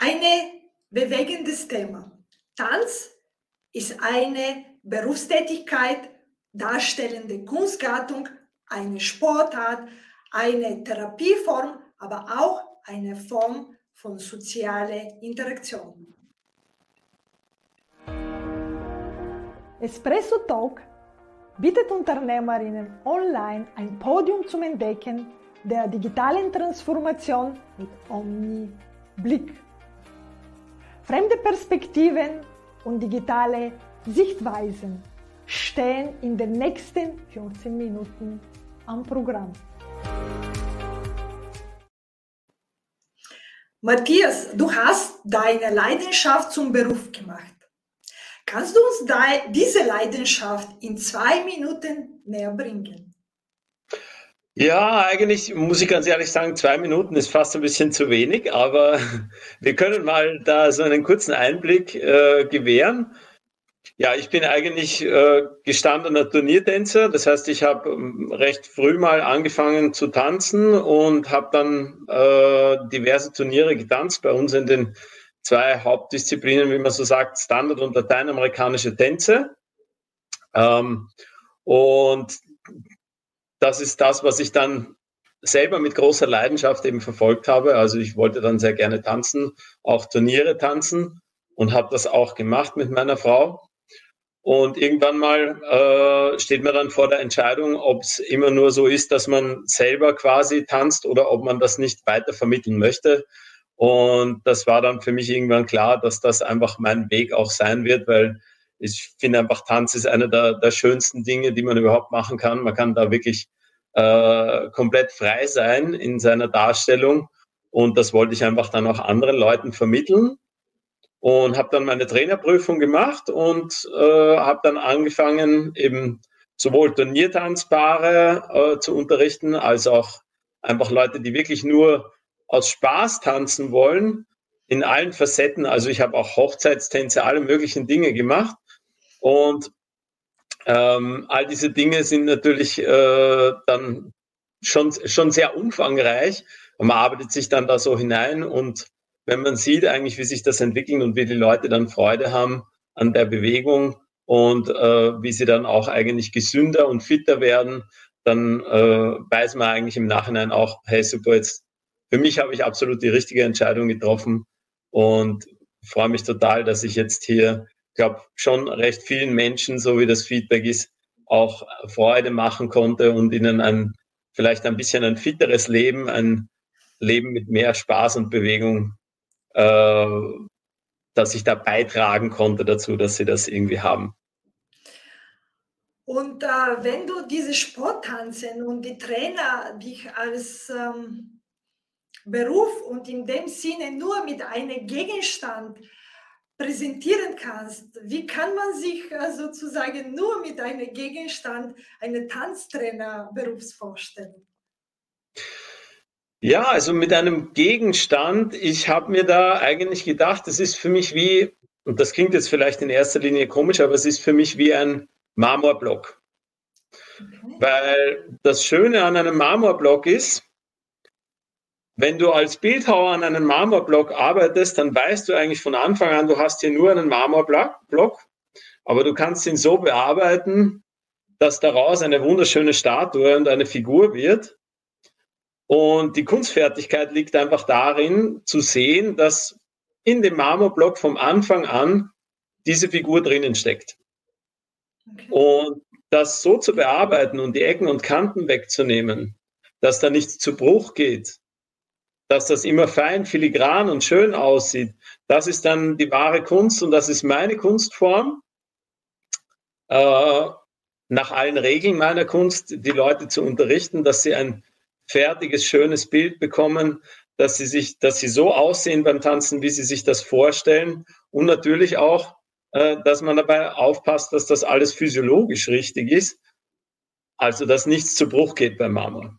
Ein bewegendes Thema. Tanz ist eine Berufstätigkeit darstellende Kunstgattung, eine Sportart, eine Therapieform, aber auch eine Form von sozialer Interaktion. Espresso Talk bietet Unternehmerinnen online ein Podium zum Entdecken der digitalen Transformation mit Omni-Blick. Fremde Perspektiven und digitale Sichtweisen stehen in den nächsten 14 Minuten am Programm. Matthias, du hast deine Leidenschaft zum Beruf gemacht. Kannst du uns diese Leidenschaft in zwei Minuten näher bringen? Ja, eigentlich muss ich ganz ehrlich sagen, zwei Minuten ist fast ein bisschen zu wenig, aber wir können mal da so einen kurzen Einblick äh, gewähren. Ja, ich bin eigentlich äh, gestandener Turniertänzer. Das heißt, ich habe ähm, recht früh mal angefangen zu tanzen und habe dann äh, diverse Turniere getanzt bei uns in den zwei Hauptdisziplinen, wie man so sagt, Standard- und lateinamerikanische Tänze. Ähm, und das ist das, was ich dann selber mit großer Leidenschaft eben verfolgt habe. Also ich wollte dann sehr gerne tanzen, auch Turniere tanzen und habe das auch gemacht mit meiner Frau. Und irgendwann mal äh, steht man dann vor der Entscheidung, ob es immer nur so ist, dass man selber quasi tanzt oder ob man das nicht weiter vermitteln möchte. Und das war dann für mich irgendwann klar, dass das einfach mein Weg auch sein wird, weil ich finde einfach, Tanz ist eine der, der schönsten Dinge, die man überhaupt machen kann. Man kann da wirklich äh, komplett frei sein in seiner Darstellung. Und das wollte ich einfach dann auch anderen Leuten vermitteln. Und habe dann meine Trainerprüfung gemacht und äh, habe dann angefangen, eben sowohl Turniertanzpaare äh, zu unterrichten, als auch einfach Leute, die wirklich nur aus Spaß tanzen wollen, in allen Facetten. Also ich habe auch Hochzeitstänze, alle möglichen Dinge gemacht. Und ähm, all diese Dinge sind natürlich äh, dann schon, schon sehr umfangreich. Und man arbeitet sich dann da so hinein und wenn man sieht eigentlich, wie sich das entwickelt und wie die Leute dann Freude haben an der Bewegung und äh, wie sie dann auch eigentlich gesünder und fitter werden, dann äh, weiß man eigentlich im Nachhinein auch, hey super, jetzt für mich habe ich absolut die richtige Entscheidung getroffen und freue mich total, dass ich jetzt hier, glaube schon recht vielen Menschen, so wie das Feedback ist, auch Freude machen konnte und ihnen ein vielleicht ein bisschen ein fitteres Leben, ein Leben mit mehr Spaß und Bewegung, äh, dass ich da beitragen konnte dazu, dass sie das irgendwie haben. Und äh, wenn du diese Sporttanzen und die Trainer dich als ähm, Beruf und in dem Sinne nur mit einem Gegenstand präsentieren kannst, wie kann man sich äh, sozusagen nur mit einem Gegenstand einen Tanztrainer-Berufs vorstellen? Ja, also mit einem Gegenstand, ich habe mir da eigentlich gedacht, das ist für mich wie, und das klingt jetzt vielleicht in erster Linie komisch, aber es ist für mich wie ein Marmorblock. Okay. Weil das Schöne an einem Marmorblock ist, wenn du als Bildhauer an einem Marmorblock arbeitest, dann weißt du eigentlich von Anfang an, du hast hier nur einen Marmorblock, aber du kannst ihn so bearbeiten, dass daraus eine wunderschöne Statue und eine Figur wird. Und die Kunstfertigkeit liegt einfach darin, zu sehen, dass in dem Marmorblock vom Anfang an diese Figur drinnen steckt. Okay. Und das so zu bearbeiten und die Ecken und Kanten wegzunehmen, dass da nichts zu Bruch geht, dass das immer fein, filigran und schön aussieht. Das ist dann die wahre Kunst und das ist meine Kunstform. Äh, nach allen Regeln meiner Kunst die Leute zu unterrichten, dass sie ein fertiges, schönes Bild bekommen, dass sie sich, dass sie so aussehen beim Tanzen, wie sie sich das vorstellen und natürlich auch, äh, dass man dabei aufpasst, dass das alles physiologisch richtig ist, also dass nichts zu Bruch geht beim Marmor.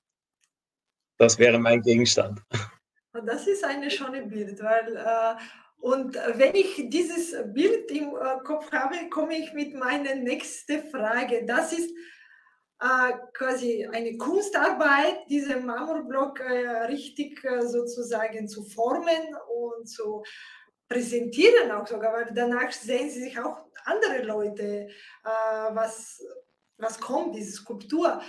Das wäre mein Gegenstand. Das ist ein schönes Bild, weil äh, und wenn ich dieses Bild im äh, Kopf habe, komme ich mit meiner nächsten Frage. Das ist, äh, quasi eine Kunstarbeit, diesen Marmorblock äh, richtig äh, sozusagen zu formen und zu präsentieren auch sogar, weil danach sehen sie sich auch andere Leute, was, was kommt, diese Skulptur.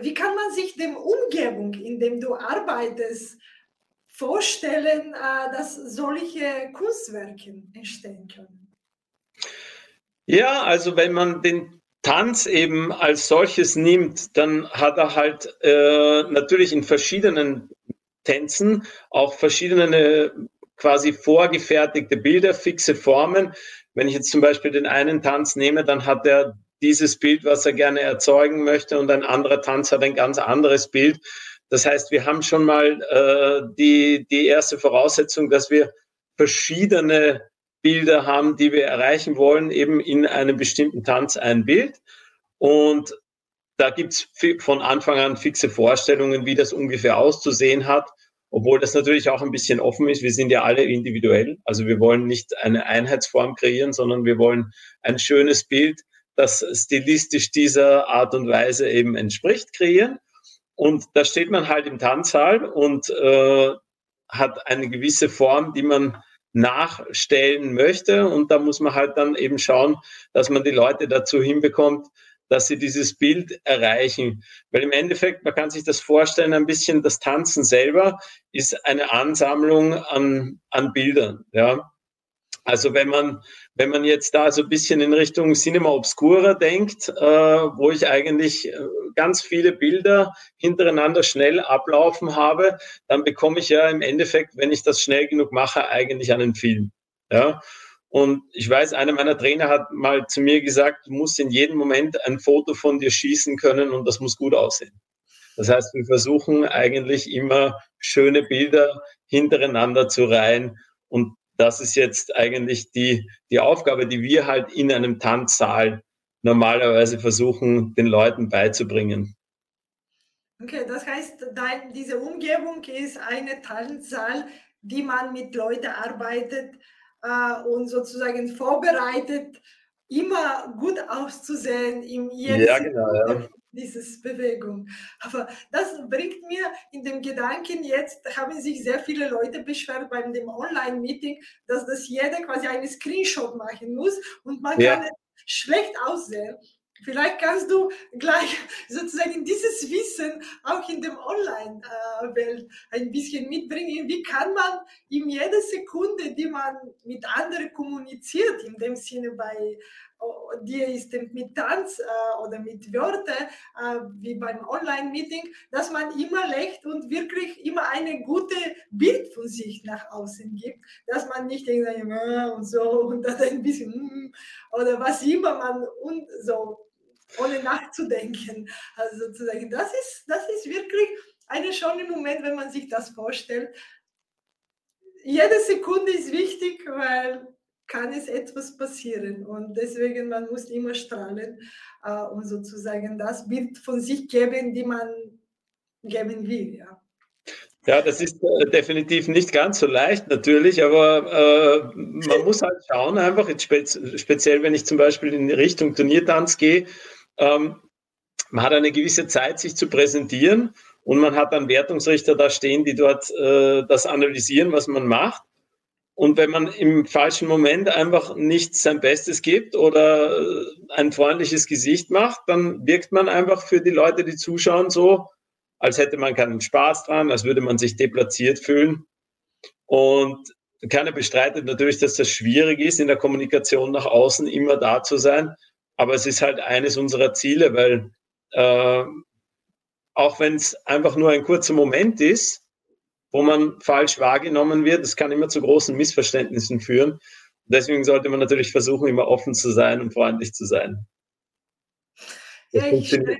Wie kann man sich dem Umgebung, in dem du arbeitest, vorstellen, äh, dass solche Kunstwerke entstehen können? Ja, also wenn man den Tanz eben als solches nimmt, dann hat er halt äh, natürlich in verschiedenen Tänzen auch verschiedene quasi vorgefertigte Bilder, fixe Formen. Wenn ich jetzt zum Beispiel den einen Tanz nehme, dann hat er dieses Bild, was er gerne erzeugen möchte, und ein anderer Tanz hat ein ganz anderes Bild. Das heißt, wir haben schon mal äh, die, die erste Voraussetzung, dass wir verschiedene Bilder haben, die wir erreichen wollen, eben in einem bestimmten Tanz ein Bild. Und da gibt's von Anfang an fixe Vorstellungen, wie das ungefähr auszusehen hat, obwohl das natürlich auch ein bisschen offen ist. Wir sind ja alle individuell. Also wir wollen nicht eine Einheitsform kreieren, sondern wir wollen ein schönes Bild, das stilistisch dieser Art und Weise eben entspricht, kreieren. Und da steht man halt im Tanzsaal und äh, hat eine gewisse Form, die man nachstellen möchte. Und da muss man halt dann eben schauen, dass man die Leute dazu hinbekommt, dass sie dieses Bild erreichen. Weil im Endeffekt, man kann sich das vorstellen, ein bisschen das Tanzen selber ist eine Ansammlung an, an Bildern. Ja. Also wenn man, wenn man jetzt da so ein bisschen in Richtung Cinema Obscura denkt, äh, wo ich eigentlich äh, ganz viele Bilder hintereinander schnell ablaufen habe, dann bekomme ich ja im Endeffekt, wenn ich das schnell genug mache, eigentlich einen Film. Ja. Und ich weiß, einer meiner Trainer hat mal zu mir gesagt, du musst in jedem Moment ein Foto von dir schießen können und das muss gut aussehen. Das heißt, wir versuchen eigentlich immer schöne Bilder hintereinander zu reihen und das ist jetzt eigentlich die, die Aufgabe, die wir halt in einem Tanzsaal normalerweise versuchen, den Leuten beizubringen. Okay, das heißt, dein, diese Umgebung ist eine Tanzsaal, die man mit Leuten arbeitet äh, und sozusagen vorbereitet, immer gut auszusehen in jeder ja, genau, ja dieses Bewegung. Aber das bringt mir in dem Gedanken, jetzt haben sich sehr viele Leute beschwert bei dem Online-Meeting, dass das jeder quasi einen Screenshot machen muss und man ja. kann schlecht aussehen. Vielleicht kannst du gleich sozusagen dieses Wissen auch in dem Online-Welt ein bisschen mitbringen. Wie kann man in jeder Sekunde, die man mit anderen kommuniziert, in dem Sinne bei dir ist mit Tanz äh, oder mit Wörtern, äh, wie beim Online-Meeting, dass man immer lächelt und wirklich immer ein gutes Bild von sich nach außen gibt, dass man nicht irgendwie äh, und so und dann ein bisschen mm, oder was immer man und so, ohne nachzudenken. Also sozusagen, das ist, das ist wirklich ein schöner Moment, wenn man sich das vorstellt. Jede Sekunde ist wichtig, weil kann es etwas passieren. Und deswegen, man muss immer strahlen äh, und sozusagen das Bild von sich geben, die man geben will. Ja. Ja, das ist äh, definitiv nicht ganz so leicht natürlich, aber äh, man muss halt schauen, einfach spe speziell, wenn ich zum Beispiel in Richtung Turniertanz gehe, ähm, man hat eine gewisse Zeit, sich zu präsentieren und man hat dann Wertungsrichter da stehen, die dort äh, das analysieren, was man macht. Und wenn man im falschen Moment einfach nicht sein Bestes gibt oder äh, ein freundliches Gesicht macht, dann wirkt man einfach für die Leute, die zuschauen, so, als hätte man keinen Spaß dran, als würde man sich deplatziert fühlen. Und keiner bestreitet natürlich, dass das schwierig ist, in der Kommunikation nach außen immer da zu sein. Aber es ist halt eines unserer Ziele, weil äh, auch wenn es einfach nur ein kurzer Moment ist, wo man falsch wahrgenommen wird. Das kann immer zu großen Missverständnissen führen. deswegen sollte man natürlich versuchen, immer offen zu sein und freundlich zu sein. Ja, ich stelle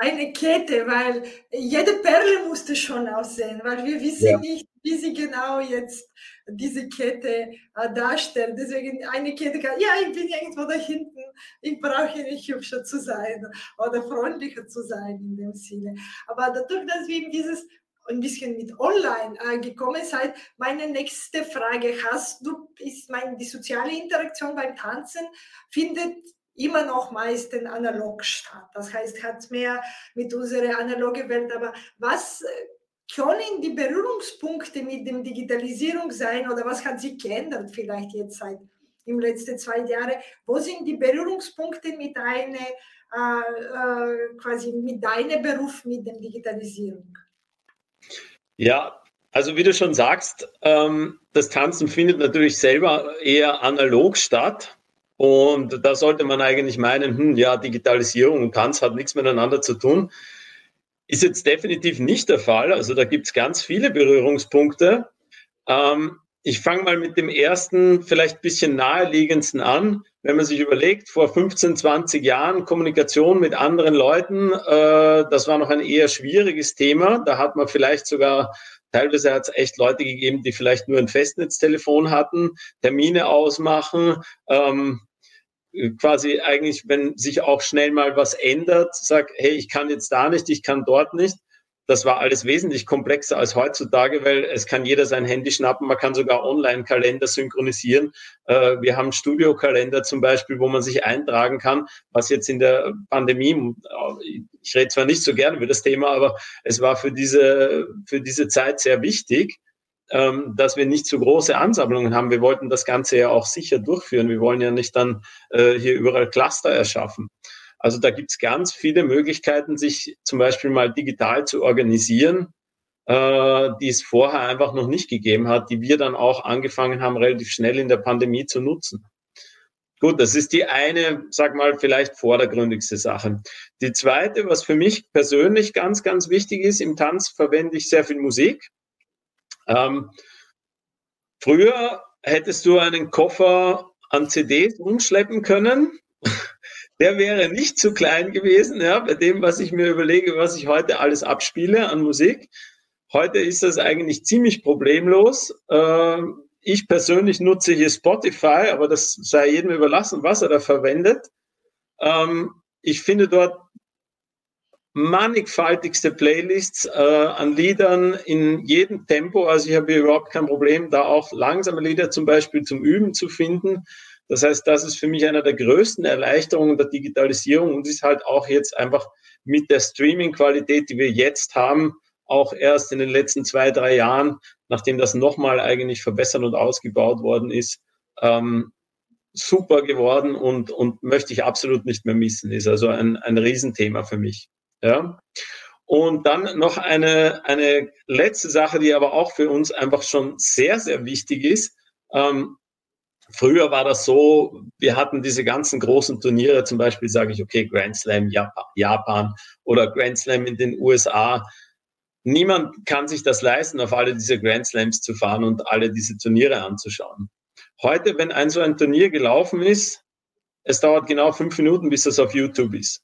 eine Kette, weil jede Perle musste schon aussehen, weil wir wissen ja. nicht, wie sie genau jetzt diese Kette äh, darstellt. Deswegen eine Kette kann, ja, ich bin irgendwo da hinten, ich brauche nicht hübscher zu sein oder freundlicher zu sein in dem Sinne. Aber dadurch, dass wir eben dieses ein bisschen mit online äh, gekommen seid. Meine nächste Frage, hast du, ist meine, die soziale Interaktion beim Tanzen, findet immer noch meist analog statt. Das heißt, hat mehr mit unserer analogen Welt. Aber was äh, können die Berührungspunkte mit der Digitalisierung sein oder was hat sich geändert vielleicht jetzt seit im letzten zwei Jahren? Wo sind die Berührungspunkte mit einer äh, äh, quasi mit deinem Beruf mit der Digitalisierung? Ja, also wie du schon sagst, ähm, das Tanzen findet natürlich selber eher analog statt. Und da sollte man eigentlich meinen, hm, ja, Digitalisierung und Tanz hat nichts miteinander zu tun. Ist jetzt definitiv nicht der Fall. Also da gibt es ganz viele Berührungspunkte. Ähm, ich fange mal mit dem ersten, vielleicht ein bisschen naheliegendsten an. Wenn man sich überlegt, vor 15, 20 Jahren Kommunikation mit anderen Leuten, äh, das war noch ein eher schwieriges Thema. Da hat man vielleicht sogar Teilweise hat es echt Leute gegeben, die vielleicht nur ein Festnetztelefon hatten, Termine ausmachen, ähm, quasi eigentlich, wenn sich auch schnell mal was ändert, sagt, hey, ich kann jetzt da nicht, ich kann dort nicht. Das war alles wesentlich komplexer als heutzutage, weil es kann jeder sein Handy schnappen, man kann sogar Online-Kalender synchronisieren. Äh, wir haben Studiokalender zum Beispiel, wo man sich eintragen kann, was jetzt in der Pandemie, ich rede zwar nicht so gerne über das Thema, aber es war für diese, für diese Zeit sehr wichtig ähm, dass wir nicht zu große Ansammlungen haben. Wir wollten das Ganze ja auch sicher durchführen. Wir wollen ja nicht dann äh, hier überall Cluster erschaffen. Also da gibt es ganz viele Möglichkeiten, sich zum Beispiel mal digital zu organisieren, äh, die es vorher einfach noch nicht gegeben hat, die wir dann auch angefangen haben, relativ schnell in der Pandemie zu nutzen. Gut, das ist die eine, sag mal, vielleicht vordergründigste Sache. Die zweite, was für mich persönlich ganz, ganz wichtig ist, im Tanz verwende ich sehr viel Musik. Ähm, früher hättest du einen Koffer an CDs umschleppen können. Der wäre nicht zu klein gewesen, ja, bei dem, was ich mir überlege, was ich heute alles abspiele an Musik. Heute ist das eigentlich ziemlich problemlos. Ähm, ich persönlich nutze hier Spotify, aber das sei jedem überlassen, was er da verwendet. Ähm, ich finde dort mannigfaltigste Playlists äh, an Liedern in jedem Tempo. Also ich habe hier überhaupt kein Problem, da auch langsame Lieder zum Beispiel zum Üben zu finden. Das heißt, das ist für mich einer der größten Erleichterungen der Digitalisierung und ist halt auch jetzt einfach mit der Streaming-Qualität, die wir jetzt haben, auch erst in den letzten zwei, drei Jahren, nachdem das nochmal eigentlich verbessert und ausgebaut worden ist, ähm, super geworden und, und möchte ich absolut nicht mehr missen. Ist also ein, ein Riesenthema für mich. Ja. Und dann noch eine, eine letzte Sache, die aber auch für uns einfach schon sehr, sehr wichtig ist. Ähm, früher war das so, wir hatten diese ganzen großen Turniere, zum Beispiel sage ich, okay, Grand Slam Japan oder Grand Slam in den USA. Niemand kann sich das leisten, auf alle diese Grand Slams zu fahren und alle diese Turniere anzuschauen. Heute, wenn ein so ein Turnier gelaufen ist, es dauert genau fünf Minuten, bis das auf YouTube ist.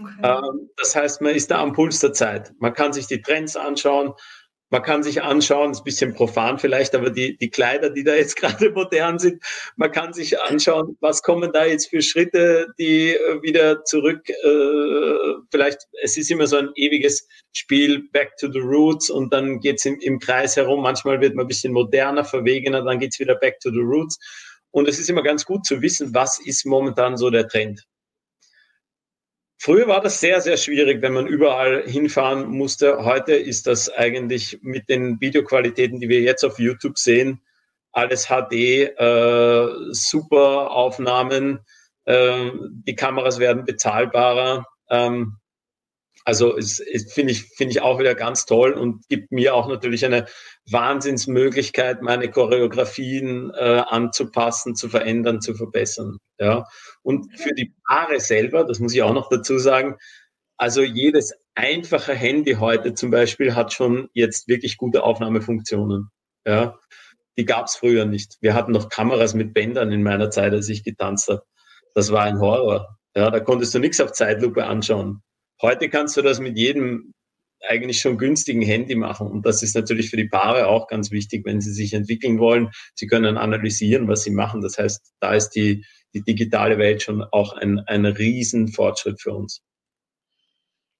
Okay. Ähm, das heißt, man ist da am Puls der Zeit. Man kann sich die Trends anschauen. Man kann sich anschauen, ist ein bisschen profan vielleicht, aber die, die Kleider, die da jetzt gerade modern sind, man kann sich anschauen, was kommen da jetzt für Schritte, die äh, wieder zurück, äh, vielleicht, es ist immer so ein ewiges Spiel, back to the roots und dann geht's im, im Kreis herum. Manchmal wird man ein bisschen moderner, verwegener, dann geht's wieder back to the roots. Und es ist immer ganz gut zu wissen, was ist momentan so der Trend. Früher war das sehr, sehr schwierig, wenn man überall hinfahren musste. Heute ist das eigentlich mit den Videoqualitäten, die wir jetzt auf YouTube sehen, alles HD, äh, super Aufnahmen, äh, die Kameras werden bezahlbarer. Ähm, also es, es finde ich, finde ich auch wieder ganz toll und gibt mir auch natürlich eine Wahnsinnsmöglichkeit, meine Choreografien äh, anzupassen, zu verändern, zu verbessern. Ja. Und für die Paare selber, das muss ich auch noch dazu sagen, also jedes einfache Handy heute zum Beispiel hat schon jetzt wirklich gute Aufnahmefunktionen. Ja. Die gab es früher nicht. Wir hatten noch Kameras mit Bändern in meiner Zeit, als ich getanzt habe. Das war ein Horror. Ja, da konntest du nichts auf Zeitlupe anschauen. Heute kannst du das mit jedem eigentlich schon günstigen Handy machen. Und das ist natürlich für die Paare auch ganz wichtig, wenn sie sich entwickeln wollen. Sie können analysieren, was sie machen. Das heißt, da ist die, die digitale Welt schon auch ein, ein Riesenfortschritt für uns.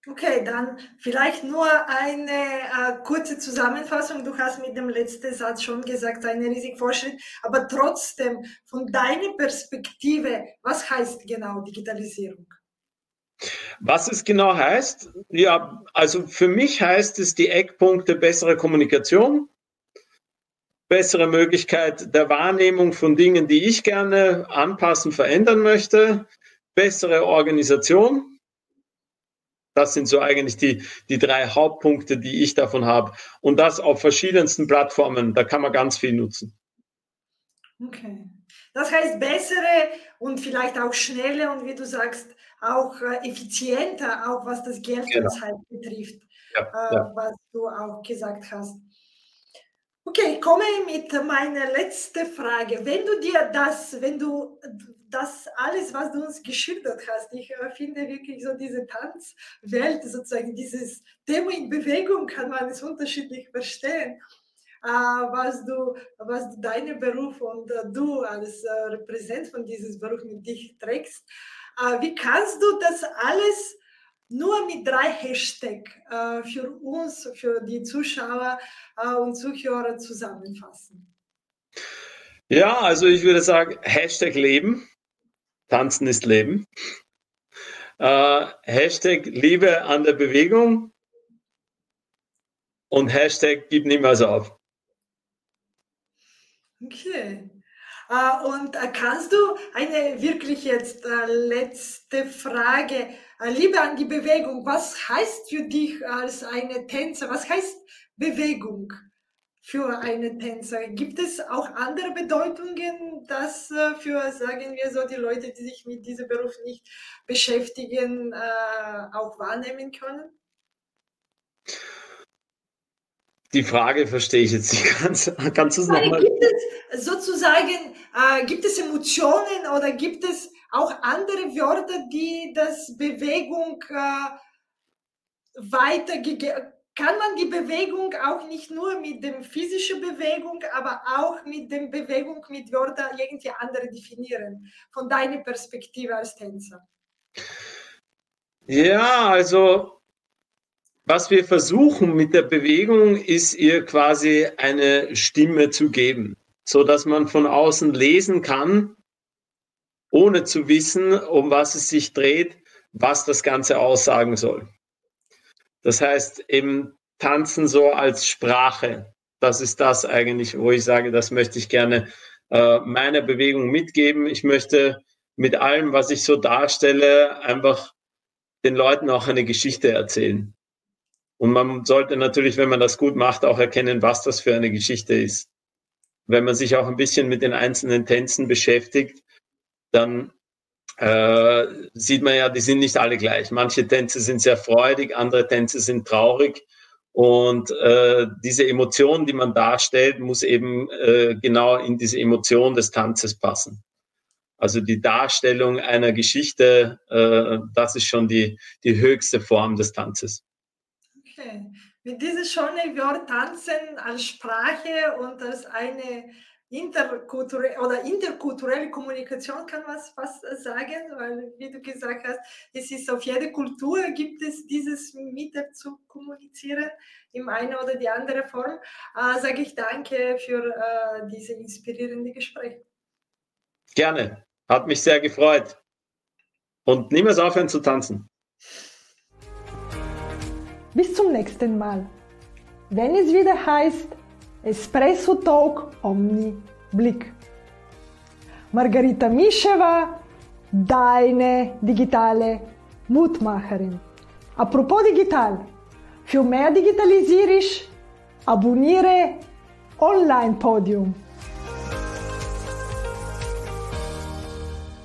Okay, dann vielleicht nur eine äh, kurze Zusammenfassung. Du hast mit dem letzten Satz schon gesagt, ein riesiger Fortschritt, aber trotzdem von deiner Perspektive, was heißt genau Digitalisierung? Was es genau heißt? Ja, also für mich heißt es die Eckpunkte bessere Kommunikation, bessere Möglichkeit der Wahrnehmung von Dingen, die ich gerne anpassen, verändern möchte, bessere Organisation, das sind so eigentlich die, die drei Hauptpunkte, die ich davon habe. Und das auf verschiedensten Plattformen. Da kann man ganz viel nutzen. Okay. Das heißt bessere und vielleicht auch schnelle und wie du sagst, auch äh, effizienter, auch was das Geld genau. und Zeit betrifft, ja, äh, ja. was du auch gesagt hast. Okay, ich komme mit meiner letzten Frage. Wenn du dir das, wenn du das alles, was du uns geschildert hast, ich äh, finde wirklich so diese Tanzwelt, sozusagen dieses Thema in Bewegung, kann man es unterschiedlich verstehen. Äh, was du, was deine Beruf und äh, du als Repräsentant von diesem Beruf mit dich trägst. Äh, wie kannst du das alles nur mit drei Hashtags äh, für uns, für die Zuschauer und Zuhörer zusammenfassen? Ja, also ich würde sagen, Hashtag Leben. Tanzen ist Leben. Äh, Hashtag Liebe an der Bewegung und Hashtag gib niemals auf. Okay. Uh, und uh, kannst du eine wirklich jetzt uh, letzte Frage, Liebe an die Bewegung, was heißt für dich als eine Tänzer, was heißt Bewegung? für einen Tänzer. Gibt es auch andere Bedeutungen, dass äh, für, sagen wir so, die Leute, die sich mit diesem Beruf nicht beschäftigen, äh, auch wahrnehmen können? Die Frage verstehe ich jetzt nicht ganz. Kannst du es nochmal? Gibt es sozusagen, äh, gibt es Emotionen oder gibt es auch andere Wörter, die das Bewegung äh, weitergegeben kann man die Bewegung auch nicht nur mit der physischen Bewegung, aber auch mit der Bewegung mit Wörtern irgendwie andere definieren, von deiner Perspektive als Tänzer? Ja, also was wir versuchen mit der Bewegung ist ihr quasi eine Stimme zu geben, so dass man von außen lesen kann, ohne zu wissen, um was es sich dreht, was das Ganze aussagen soll. Das heißt, eben Tanzen so als Sprache. Das ist das eigentlich, wo ich sage, das möchte ich gerne äh, meiner Bewegung mitgeben. Ich möchte mit allem, was ich so darstelle, einfach den Leuten auch eine Geschichte erzählen. Und man sollte natürlich, wenn man das gut macht, auch erkennen, was das für eine Geschichte ist. Wenn man sich auch ein bisschen mit den einzelnen Tänzen beschäftigt, dann äh, sieht man ja, die sind nicht alle gleich. Manche Tänze sind sehr freudig, andere Tänze sind traurig. Und äh, diese Emotion, die man darstellt, muss eben äh, genau in diese Emotion des Tanzes passen. Also die Darstellung einer Geschichte, äh, das ist schon die, die höchste Form des Tanzes. Okay. Mit diesem schönen Wort Tanzen als Sprache und als eine interkulturelle oder interkulturelle Kommunikation kann man was sagen, weil wie du gesagt hast, es ist auf jede Kultur gibt es dieses Mittel zu kommunizieren in eine oder die andere Form. Äh, sage ich danke für äh, diese inspirierende Gespräch. Gerne, hat mich sehr gefreut. Und niemals aufhören zu tanzen. Bis zum nächsten Mal. Wenn es wieder heißt, Espresso Talk Omni Blick. Margarita Mischeva, deine digitale Mutmacherin. Apropos digital, für mehr Digitalisierung abonniere Online Podium.